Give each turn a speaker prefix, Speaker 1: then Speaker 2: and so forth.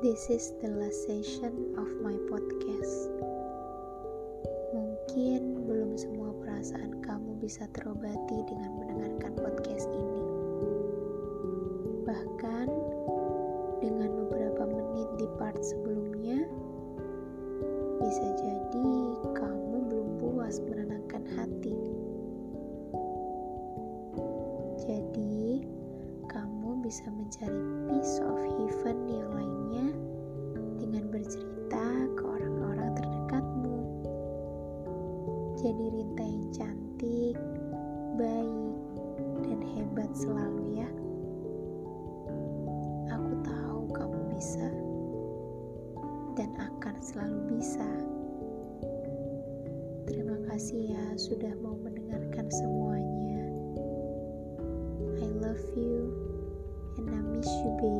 Speaker 1: This is the last session of my podcast. Mungkin belum semua perasaan kamu bisa terobati dengan mendengarkan podcast ini. Bahkan dengan beberapa menit di part sebelumnya, bisa jadi kamu belum puas menenangkan hati. Jadi, kamu bisa mencari peace of heaven yang lainnya Jadi Rinta yang cantik, baik, dan hebat selalu ya. Aku tahu kamu bisa dan akan selalu bisa. Terima kasih ya sudah mau mendengarkan semuanya. I love you and I miss you, baby.